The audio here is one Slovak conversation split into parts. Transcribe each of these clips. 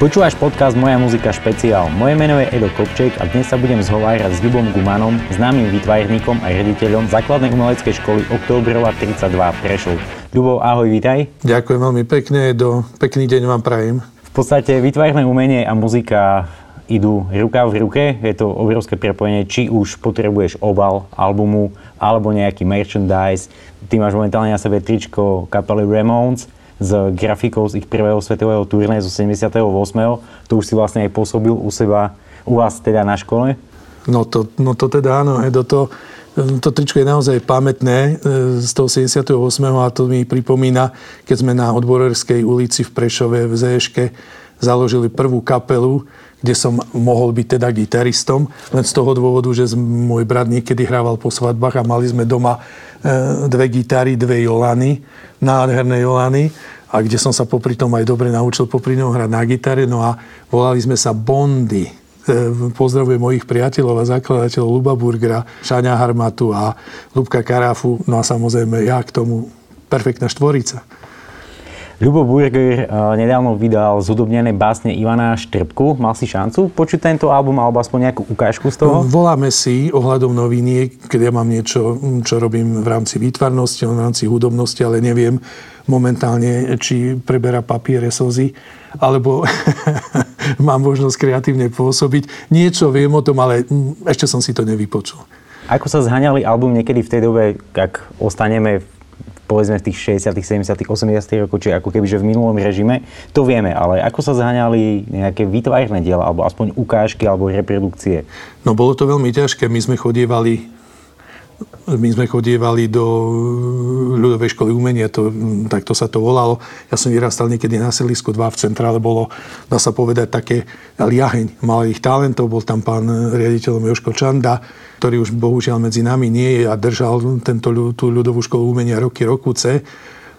Počúvaš podcast Moja muzika špeciál. Moje meno je Edo Kopček a dnes sa budem zhovárať s Ľubom Gumanom, známym výtvarníkom a riaditeľom základnej umeleckej školy Oktobrova 32 Prešov. Ľubo, ahoj, vítaj. Ďakujem veľmi pekne, Edo. Pekný deň vám prajem. V podstate výtvarné umenie a muzika idú ruka v ruke. Je to obrovské prepojenie, či už potrebuješ obal albumu alebo nejaký merchandise. Ty máš momentálne na sebe tričko kapely Ramones s grafikou z ich prvého svetového turné zo 78. To už si vlastne aj pôsobil u seba, u vás teda na škole? No to, no to teda áno, do to, to tričko je naozaj pamätné e, z toho 78. a to mi pripomína, keď sme na Odborerskej ulici v Prešove v Zeške založili prvú kapelu, kde som mohol byť teda gitaristom, len z toho dôvodu, že môj brat niekedy hrával po svadbách a mali sme doma e, dve gitary, dve Jolany, nádherné Jolany a kde som sa popri tom aj dobre naučil popri ňom hrať na gitare. No a volali sme sa Bondy. E, pozdravujem mojich priateľov a zakladateľov Luba Burgera, Šáňa Harmatu a Lubka Karafu. No a samozrejme ja k tomu perfektná štvorica. Ľubo Burger nedávno vydal zhudobnené básne Ivana Štrbku. Mal si šancu počuť tento album alebo aspoň nejakú ukážku z toho? Voláme si ohľadom noviniek, keď ja mám niečo, čo robím v rámci výtvarnosti, v rámci hudobnosti, ale neviem momentálne, či preberá papiere slzy, alebo mám možnosť kreatívne pôsobiť. Niečo viem o tom, ale ešte som si to nevypočul. Ako sa zhaňali album niekedy v tej dobe, ak ostaneme v povedzme v tých 60., 70., 80. rokoch, čiže ako keby že v minulom režime, to vieme, ale ako sa zháňali nejaké výtvarné diela, alebo aspoň ukážky, alebo reprodukcie? No bolo to veľmi ťažké. My sme chodievali my sme chodievali do ľudovej školy umenia, to, tak to sa to volalo. Ja som vyrastal niekedy na Selisku 2 v centrále, bolo, dá sa povedať, také liaheň malých talentov. Bol tam pán riaditeľ Joško Čanda, ktorý už bohužiaľ medzi nami nie je a držal tento, tú ľudovú školu umenia roky, rokuce.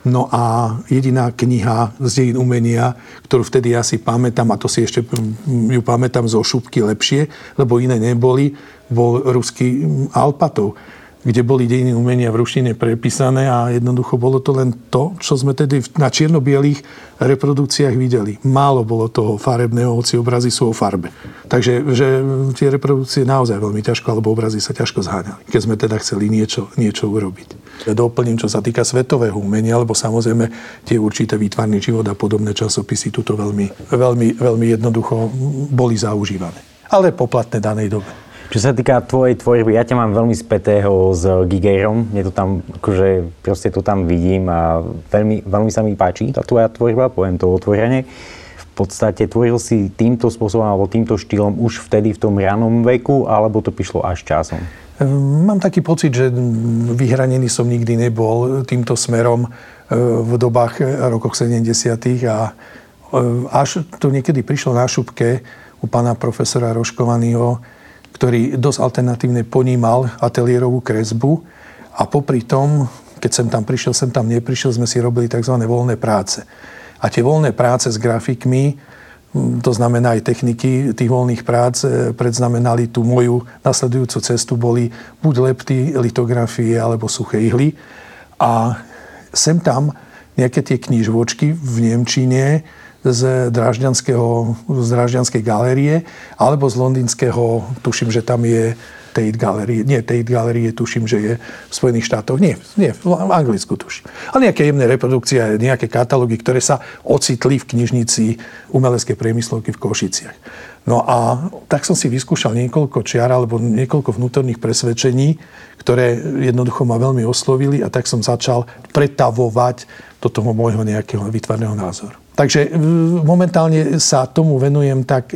No a jediná kniha z dejín umenia, ktorú vtedy ja si pamätám, a to si ešte ju pamätám zo šupky lepšie, lebo iné neboli, bol ruský Alpatov kde boli dejiny umenia v ruštine prepísané a jednoducho bolo to len to, čo sme tedy na čierno-bielých reprodukciách videli. Málo bolo toho farebného, hoci obrazy sú o farbe. Takže že tie reprodukcie naozaj veľmi ťažko, alebo obrazy sa ťažko zháňali, keď sme teda chceli niečo, niečo urobiť. Doplním, čo sa týka svetového umenia, alebo samozrejme tie určité výtvarný život a podobné časopisy tuto veľmi, veľmi, veľmi jednoducho boli zaužívané. Ale poplatné danej dobe. Čo sa týka tvojej tvorby, ja ťa mám veľmi spätého s Gigeirom. Mne to tam, akože proste to tam vidím a veľmi, veľmi sa mi páči tá tvoja tvorba, poviem to otvorene. V podstate tvoril si týmto spôsobom alebo týmto štýlom už vtedy v tom ranom veku, alebo to prišlo až časom? Ehm, mám taký pocit, že vyhranený som nikdy nebol týmto smerom ehm, v dobách eh, rokoch 70. a ehm, až to niekedy prišlo na šupke u pána profesora Roškovanýho, ktorý dosť alternatívne ponímal ateliérovú kresbu a popri tom, keď som tam prišiel, sem tam neprišiel, sme si robili tzv. voľné práce. A tie voľné práce s grafikmi, to znamená aj techniky tých voľných prác, e, predznamenali tú moju nasledujúcu cestu, boli buď lepty, litografie alebo suché ihly. A sem tam nejaké tie knižvočky v Nemčine, z, Drážďanského, z Drážďanskej galérie alebo z londýnskeho, tuším, že tam je Tate Gallery, nie Tate Gallery, tuším, že je v Spojených štátoch, nie, nie v Anglicku tuším. Ale nejaké jemné reprodukcie, nejaké katalógy, ktoré sa ocitli v knižnici umeleckej priemyslovky v Košiciach. No a tak som si vyskúšal niekoľko čiar alebo niekoľko vnútorných presvedčení, ktoré jednoducho ma veľmi oslovili a tak som začal pretavovať do toho môjho nejakého vytvarného názoru. Takže momentálne sa tomu venujem tak,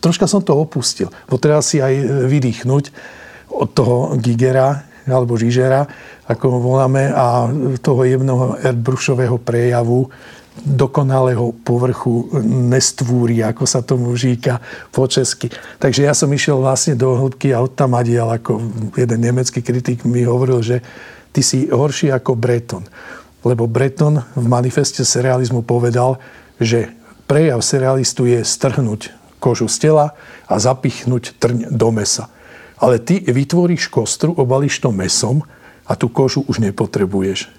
troška som to opustil. Potreboval si aj vydýchnuť od toho Gigera, alebo Žižera, ako ho voláme, a toho jemného Erdbrušového prejavu, dokonalého povrchu nestvúri, ako sa tomu říka po česky. Takže ja som išiel vlastne do hĺbky a adiel, ako jeden nemecký kritik mi hovoril, že ty si horší ako Breton lebo Breton v manifeste serializmu povedal, že prejav serialistu je strhnúť kožu z tela a zapichnúť trň do mesa. Ale ty vytvoríš kostru, obališ to mesom a tú kožu už nepotrebuješ.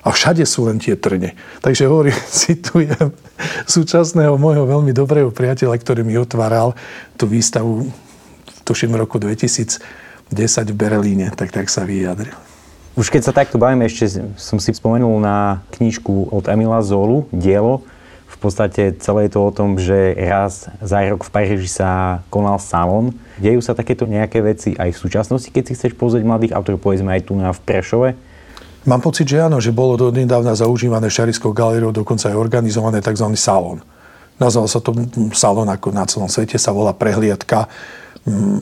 A všade sú len tie trne. Takže hovorím, citujem súčasného môjho veľmi dobrého priateľa, ktorý mi otváral tú výstavu, tuším v roku 2010 v Berlíne, tak tak sa vyjadril. Už keď sa takto bavíme, ešte som si spomenul na knižku od Emila Zolu, Dielo. V podstate celé je to o tom, že raz za rok v Paríži sa konal salon. Dejú sa takéto nejaké veci aj v súčasnosti, keď si chceš pozrieť mladých autorov, povedzme aj tu na v Prešove? Mám pocit, že áno, že bolo do nedávna zaužívané Šariskou galériou dokonca aj organizované tzv. salon. Nazval sa to salon ako na celom svete, sa volá prehliadka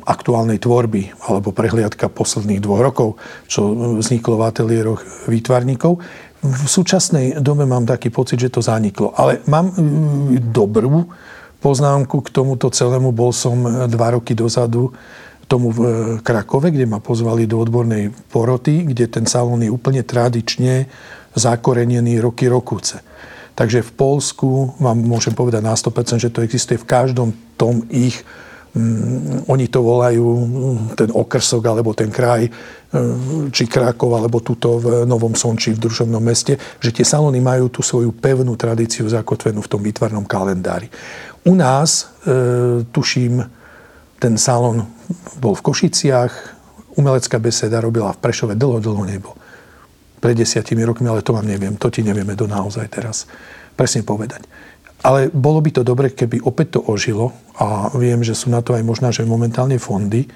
aktuálnej tvorby alebo prehliadka posledných dvoch rokov, čo vzniklo v ateliéroch výtvarníkov. V súčasnej dobe mám taký pocit, že to zaniklo. Ale mám mm, dobrú poznámku k tomuto celému. Bol som dva roky dozadu tomu v Krakove, kde ma pozvali do odbornej poroty, kde ten salón je úplne tradične zakorenený roky rokúce. Takže v Polsku vám môžem povedať na 100%, že to existuje v každom tom ich Mm, oni to volajú mm, ten okrsok alebo ten kraj, mm, či Krakov, alebo tuto v Novom Sonči v družovnom meste, že tie salóny majú tú svoju pevnú tradíciu zakotvenú v tom výtvarnom kalendári. U nás, e, tuším, ten salón bol v Košiciach, umelecká beseda robila v Prešove, dlho, dlho nebol. Pred desiatimi rokmi, ale to vám neviem, to ti nevieme do naozaj teraz presne povedať. Ale bolo by to dobre, keby opäť to ožilo a viem, že sú na to aj možná, že momentálne fondy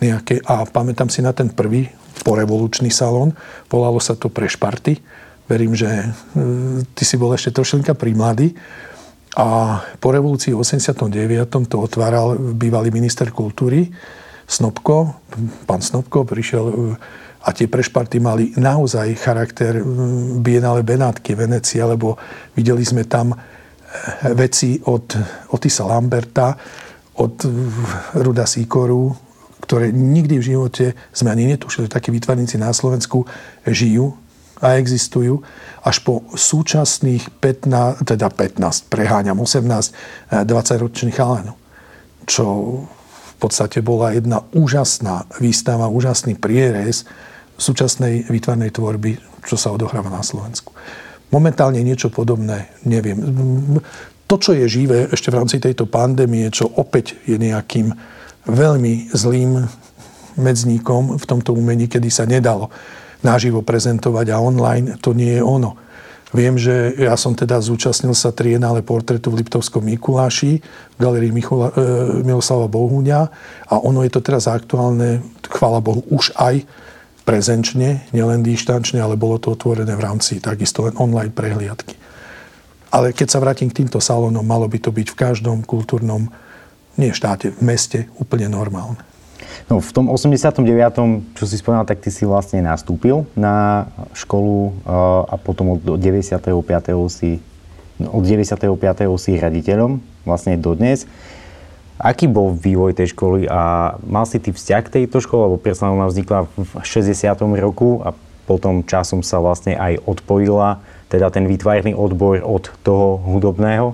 nejaké a pamätám si na ten prvý porevolučný salón, volalo sa to pre šparty. Verím, že e, ty si bol ešte trošinka primladý. A po revolúcii v 89. to otváral bývalý minister kultúry Snobko. Pán Snobko prišiel e, a tie prešparty mali naozaj charakter Bienale Benátky, Venecia, lebo videli sme tam veci od Otisa Lamberta, od Ruda Sikoru, ktoré nikdy v živote sme ani netušili, že takí výtvarníci na Slovensku žijú a existujú, až po súčasných 15, teda 15, preháňam 18, 20 ročných chalanov. Čo v podstate bola jedna úžasná výstava, úžasný prierez súčasnej výtvarnej tvorby, čo sa odohráva na Slovensku. Momentálne niečo podobné neviem. To, čo je živé ešte v rámci tejto pandémie, čo opäť je nejakým veľmi zlým medzníkom v tomto umení, kedy sa nedalo naživo prezentovať a online, to nie je ono. Viem, že ja som teda zúčastnil sa trienále portretu v Liptovskom Mikuláši v galerii Michula, e, Miloslava Bohuňa a ono je to teraz aktuálne, chvála Bohu, už aj prezenčne, nielen dištančne, ale bolo to otvorené v rámci takisto len online prehliadky. Ale keď sa vrátim k týmto salónom, malo by to byť v každom kultúrnom, nie štáte, v meste úplne normálne. No, v tom 89., čo si spomínal, tak ty si vlastne nastúpil na školu eh, a potom od 95. si od 95. si raditeľom vlastne dodnes. Aký bol vývoj tej školy a mal si ty vzťah k tejto škole, lebo presne ona vznikla v 60. roku a potom časom sa vlastne aj odpojila, teda ten výtvarný odbor od toho hudobného?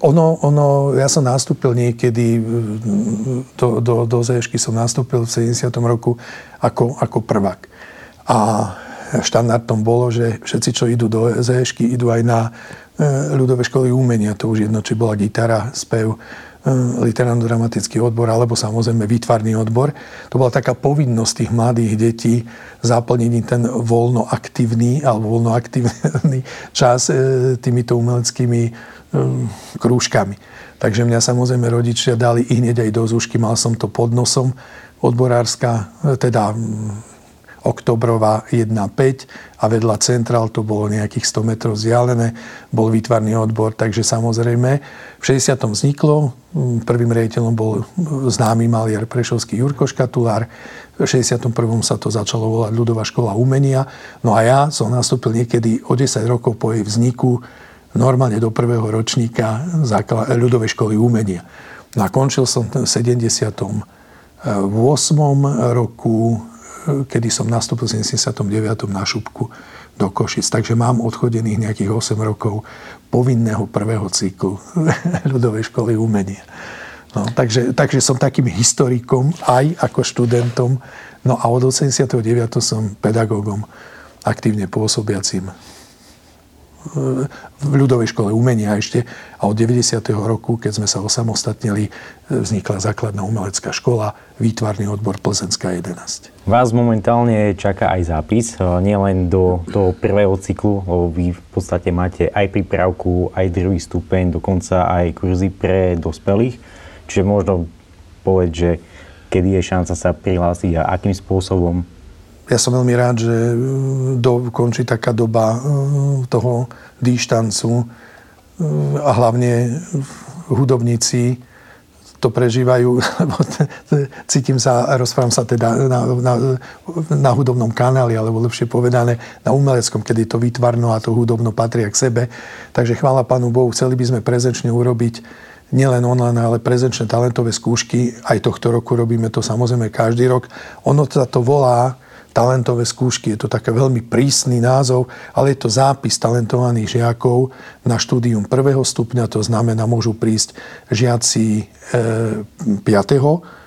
Ono, ono, ja som nastúpil niekedy, do, do, do ZŠky som nastúpil v 70. roku ako, ako prvák. A štandardom bolo, že všetci, čo idú do ZŠky, idú aj na e, ľudové školy umenia. To už jedno, či bola gitara, spev, literárno-dramatický odbor alebo samozrejme výtvarný odbor. To bola taká povinnosť tých mladých detí zaplniť ten voľno aktívny alebo voľno aktívny čas eh, týmito umeleckými eh, krúžkami. Takže mňa samozrejme rodičia dali i hneď aj do zúšky, mal som to pod nosom, odborárska, teda Oktobrová 1.5 a vedľa centrál to bolo nejakých 100 metrov vzdialené, bol výtvarný odbor, takže samozrejme v 60. vzniklo, prvým riaditeľom bol známy maliar Prešovský Jurko Škatulár, v 61. sa to začalo volať Ľudová škola umenia, no a ja som nastúpil niekedy o 10 rokov po jej vzniku normálne do prvého ročníka ľudovej školy umenia. No a končil som v 78. roku kedy som nastúpil v 79. na šupku do Košic. Takže mám odchodených nejakých 8 rokov povinného prvého cyklu ľudovej školy umenia. No, takže, takže som takým historikom aj ako študentom. No a od 89. som pedagógom aktívne pôsobiacim v ľudovej škole umenia ešte a od 90. roku, keď sme sa osamostatnili, vznikla základná umelecká škola, výtvarný odbor Plzenská 11. Vás momentálne čaká aj zápis, e, nielen do toho prvého cyklu, lebo vy v podstate máte aj prípravku, aj druhý stupeň, dokonca aj kurzy pre dospelých. Čiže možno povedať, že kedy je šanca sa prihlásiť a akým spôsobom ja som veľmi rád, že e, do, končí taká doba e, toho dýštancu e, a hlavne hudobníci to prežívajú, cítim sa, rozprávam sa teda na, na, na hudobnom kanáli, alebo lepšie povedané na umeleckom, kedy to výtvarno a to hudobno patria k sebe. Takže chvála Pánu Bohu, chceli by sme prezenčne urobiť nielen online, ale prezenčné talentové skúšky. Aj tohto roku robíme to samozrejme každý rok. Ono sa to volá talentové skúšky. Je to taký veľmi prísny názov, ale je to zápis talentovaných žiakov na štúdium prvého stupňa, to znamená, môžu prísť žiaci e, 5.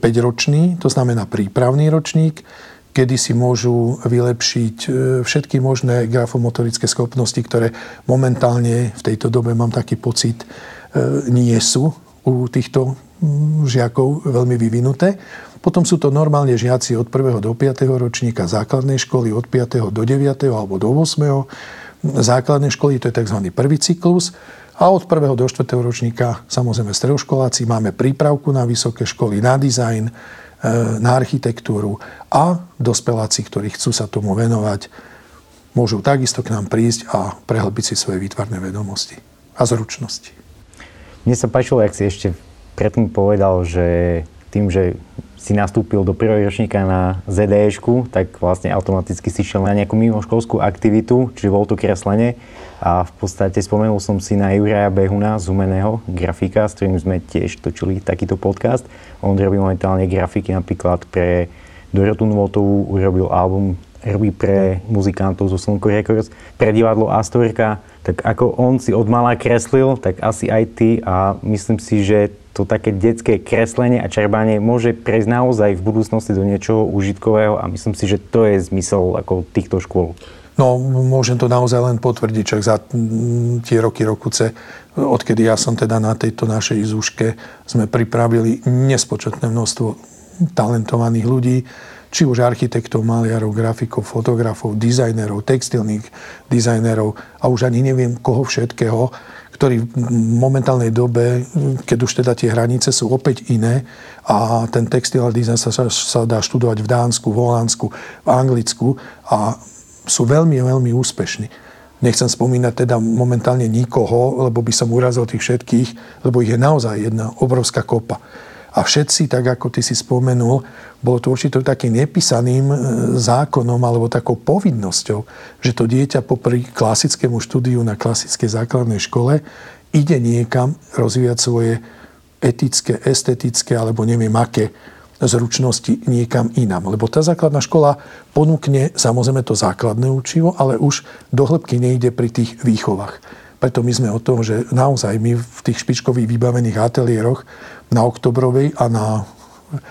5-ročný, to znamená prípravný ročník, kedy si môžu vylepšiť e, všetky možné grafomotorické schopnosti, ktoré momentálne v tejto dobe mám taký pocit, e, nie sú u týchto žiakov veľmi vyvinuté. Potom sú to normálne žiaci od 1. do 5. ročníka základnej školy, od 5. do 9. alebo do 8. základnej školy, to je tzv. prvý cyklus. A od 1. do 4. ročníka samozrejme stredoškoláci máme prípravku na vysoké školy, na dizajn, e, na architektúru a dospeláci, ktorí chcú sa tomu venovať, môžu takisto k nám prísť a prehlbiť si svoje výtvarné vedomosti a zručnosti. Mne sa páčilo, ak si ešte predtým povedal, že tým, že si nastúpil do prvého ročníka na ZDŠ, tak vlastne automaticky si šiel na nejakú mimoškolskú aktivitu, čiže bol to kreslenie. A v podstate spomenul som si na Juraja Behuna, zumeného grafika, s ktorým sme tiež točili takýto podcast. On robí momentálne grafiky napríklad pre Dorotu Nvotovú, urobil album robí pre muzikantov zo Slnko Records, pre divadlo Astorka, tak ako on si od mala kreslil, tak asi aj ty a myslím si, že to také detské kreslenie a čerbanie môže prejsť naozaj v budúcnosti do niečoho užitkového a myslím si, že to je zmysel ako týchto škôl. No, môžem to naozaj len potvrdiť, čak za tie roky, rokuce, odkedy ja som teda na tejto našej izúške, sme pripravili nespočetné množstvo talentovaných ľudí, či už architektov, maliarov, grafikov, fotografov, dizajnerov, textilných dizajnerov a už ani neviem koho všetkého, ktorí v momentálnej dobe, keď už teda tie hranice sú opäť iné a ten textil a dizajn sa, sa dá študovať v Dánsku, v Holandsku, v Anglicku a sú veľmi, veľmi úspešní. Nechcem spomínať teda momentálne nikoho, lebo by som urazil tých všetkých, lebo ich je naozaj jedna obrovská kopa. A všetci, tak ako ty si spomenul, bolo to určite takým nepísaným e, zákonom alebo takou povinnosťou, že to dieťa popri klasickému štúdiu na klasickej základnej škole ide niekam rozvíjať svoje etické, estetické alebo neviem aké zručnosti niekam inam. Lebo tá základná škola ponúkne samozrejme to základné učivo, ale už do hĺbky nejde pri tých výchovách. Preto my sme o tom, že naozaj my v tých špičkových vybavených ateliéroch na Oktobrovej a na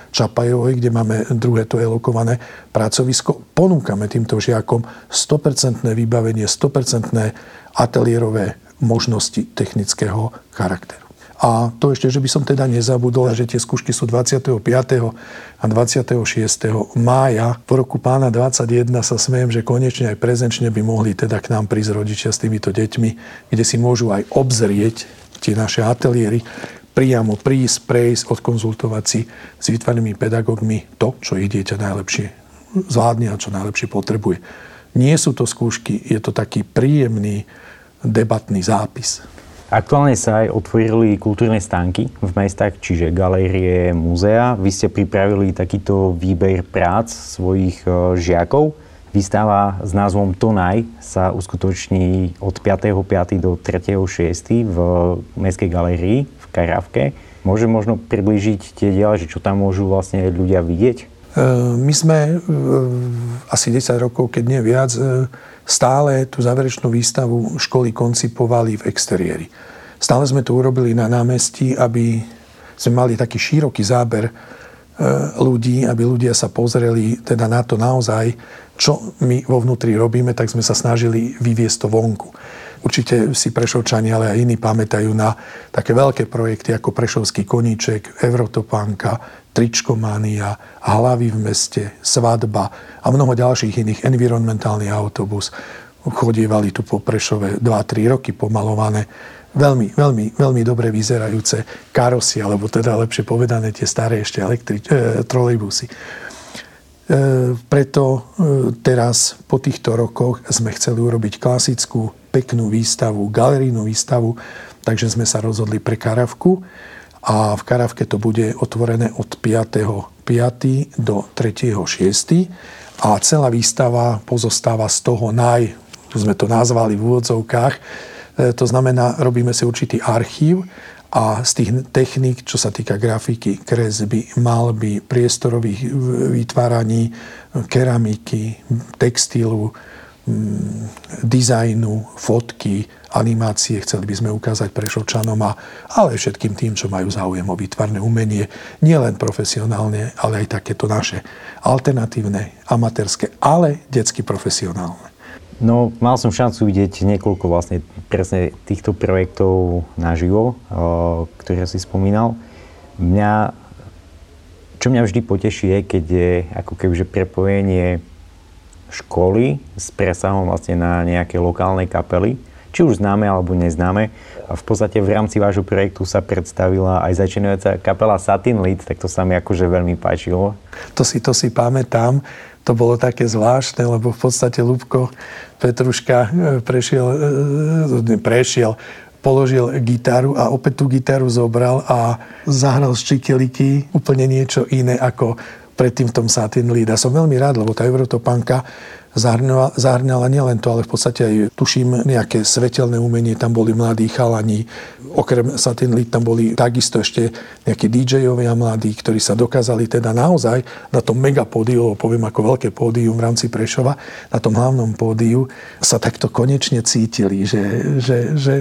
Čapajovej, kde máme druhé to elokované pracovisko, ponúkame týmto žiakom 100% vybavenie, 100% ateliérové možnosti technického charakteru. A to ešte, že by som teda nezabudol, že tie skúšky sú 25. a 26. mája. Po roku pána 21 sa smejem, že konečne aj prezenčne by mohli teda k nám prísť rodičia s týmito deťmi, kde si môžu aj obzrieť tie naše ateliéry, priamo prísť, prejsť, odkonzultovať si s vytvarnými pedagógmi to, čo ich dieťa najlepšie zvládne a čo najlepšie potrebuje. Nie sú to skúšky, je to taký príjemný debatný zápis. Aktuálne sa aj otvorili kultúrne stánky v mestách, čiže galérie, múzea. Vy ste pripravili takýto výber prác svojich e, žiakov. Výstava s názvom Tonaj sa uskutoční od 5.5. do 3.6. v Mestskej galérii v Karavke. Môže možno priblížiť tie diela, že čo tam môžu vlastne ľudia vidieť? E, my sme e, asi 10 rokov, keď nie viac, stále tú záverečnú výstavu školy koncipovali v exteriéri. Stále sme to urobili na námestí, aby sme mali taký široký záber ľudí, aby ľudia sa pozreli teda na to naozaj, čo my vo vnútri robíme, tak sme sa snažili vyviesť to vonku. Určite si Prešovčania, ale aj iní pamätajú na také veľké projekty ako Prešovský koníček, Eurotopánka, Tričkomania, Hlavy v meste, Svadba a mnoho ďalších iných, environmentálny autobus. Chodievali tu po Prešove 2-3 roky pomalované veľmi, veľmi, veľmi dobre vyzerajúce karosy, alebo teda lepšie povedané tie staré ešte elektri- e, trolejbusy. E, preto e, teraz po týchto rokoch sme chceli urobiť klasickú peknú výstavu, galerijnú výstavu, takže sme sa rozhodli pre Karavku a v Karavke to bude otvorené od 5. 5. do 3. 6. A celá výstava pozostáva z toho naj, sme to nazvali v úvodzovkách, e, to znamená, robíme si určitý archív a z tých techník, čo sa týka grafiky, kresby, malby, priestorových vytváraní, keramiky, textilu, dizajnu, fotky, animácie. Chceli by sme ukázať Prešovčanom, a, ale všetkým tým, čo majú záujem o výtvarné umenie. Nielen profesionálne, ale aj takéto naše alternatívne, amatérske, ale detsky profesionálne. No, mal som šancu vidieť niekoľko vlastne presne týchto projektov naživo, ktoré si spomínal. Mňa, čo mňa vždy poteší je, keď je ako kebyže prepojenie školy s presahom vlastne na nejaké lokálne kapely, či už známe alebo neznáme. A v podstate v rámci vášho projektu sa predstavila aj začínajúca kapela Satin Lead, tak to sa mi akože veľmi páčilo. To si, to si pamätám. To bolo také zvláštne, lebo v podstate Lubko Petruška e, prešiel, e, e, prešiel, položil gitaru a opäť tú gitaru zobral a zahral z čikeliky úplne niečo iné ako predtým v tom Satin Lead. A som veľmi rád, lebo tá Eurotopanka zahrňala, zahrňala nielen to, ale v podstate aj tuším nejaké svetelné umenie, tam boli mladí chalani, okrem Lead tam boli takisto ešte nejakí DJ-ovia mladí, ktorí sa dokázali teda naozaj na tom megapódiu, poviem ako veľké pódium v rámci Prešova, na tom hlavnom pódiu sa takto konečne cítili, že, že, že,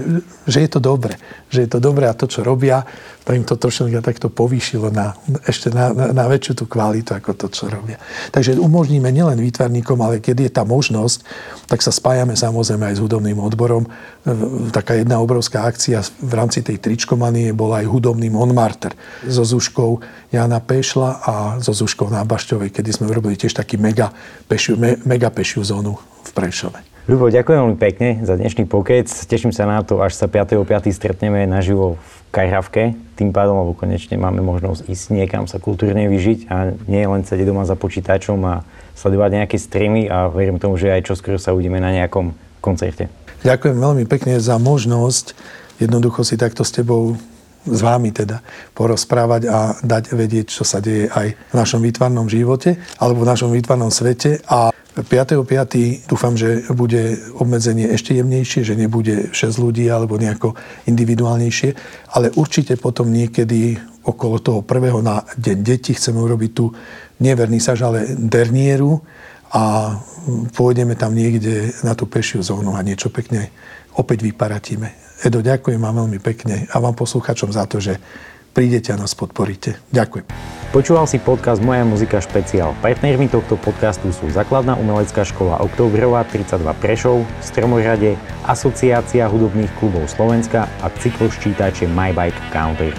že je to dobre, že je to dobre a to, čo robia, to im to trošku takto povýšilo na, ešte na, na, na väčšiu tú kvalitu, ako to, čo robia. Takže umožníme nielen výtvarníkom, ale keď je tá možnosť, tak sa spájame samozrejme aj s hudobným odborom. Taká jedna obrovská akcia v rámci tej tričkomanie bola aj hudobný Montmartre so Zuškou Jana Pešla a so Zuškou Nábašťovej, kedy sme urobili tiež taký mega pešiu, me, mega pešiu zónu v Prešove. Ľubo, ďakujem veľmi pekne za dnešný pokec. Teším sa na to, až sa 5.5. stretneme naživo v Kajhavke. Tým pádom, lebo konečne máme možnosť ísť niekam sa kultúrne vyžiť a nie len sedieť doma za počítačom a sledovať nejaké streamy a verím tomu, že aj čoskoro sa uvidíme na nejakom koncerte. Ďakujem veľmi pekne za možnosť jednoducho si takto s tebou s vámi teda porozprávať a dať vedieť, čo sa deje aj v našom výtvarnom živote alebo v našom výtvarnom svete a 5.5. dúfam, že bude obmedzenie ešte jemnejšie, že nebude 6 ľudí alebo nejako individuálnejšie, ale určite potom niekedy okolo toho prvého na deň detí chceme urobiť tu neverný saž, ale dernieru a pôjdeme tam niekde na tú pešiu zónu a niečo pekne opäť vyparatíme. Edo, ďakujem vám veľmi pekne a vám posluchačom za to, že prídete a nás podporíte. Ďakujem. Počúval si podcast Moja muzika špeciál. Partnermi tohto podcastu sú Základná umelecká škola Oktobrová 32 Prešov, Stromorade, Asociácia hudobných klubov Slovenska a cykloščítače My Bike Counter.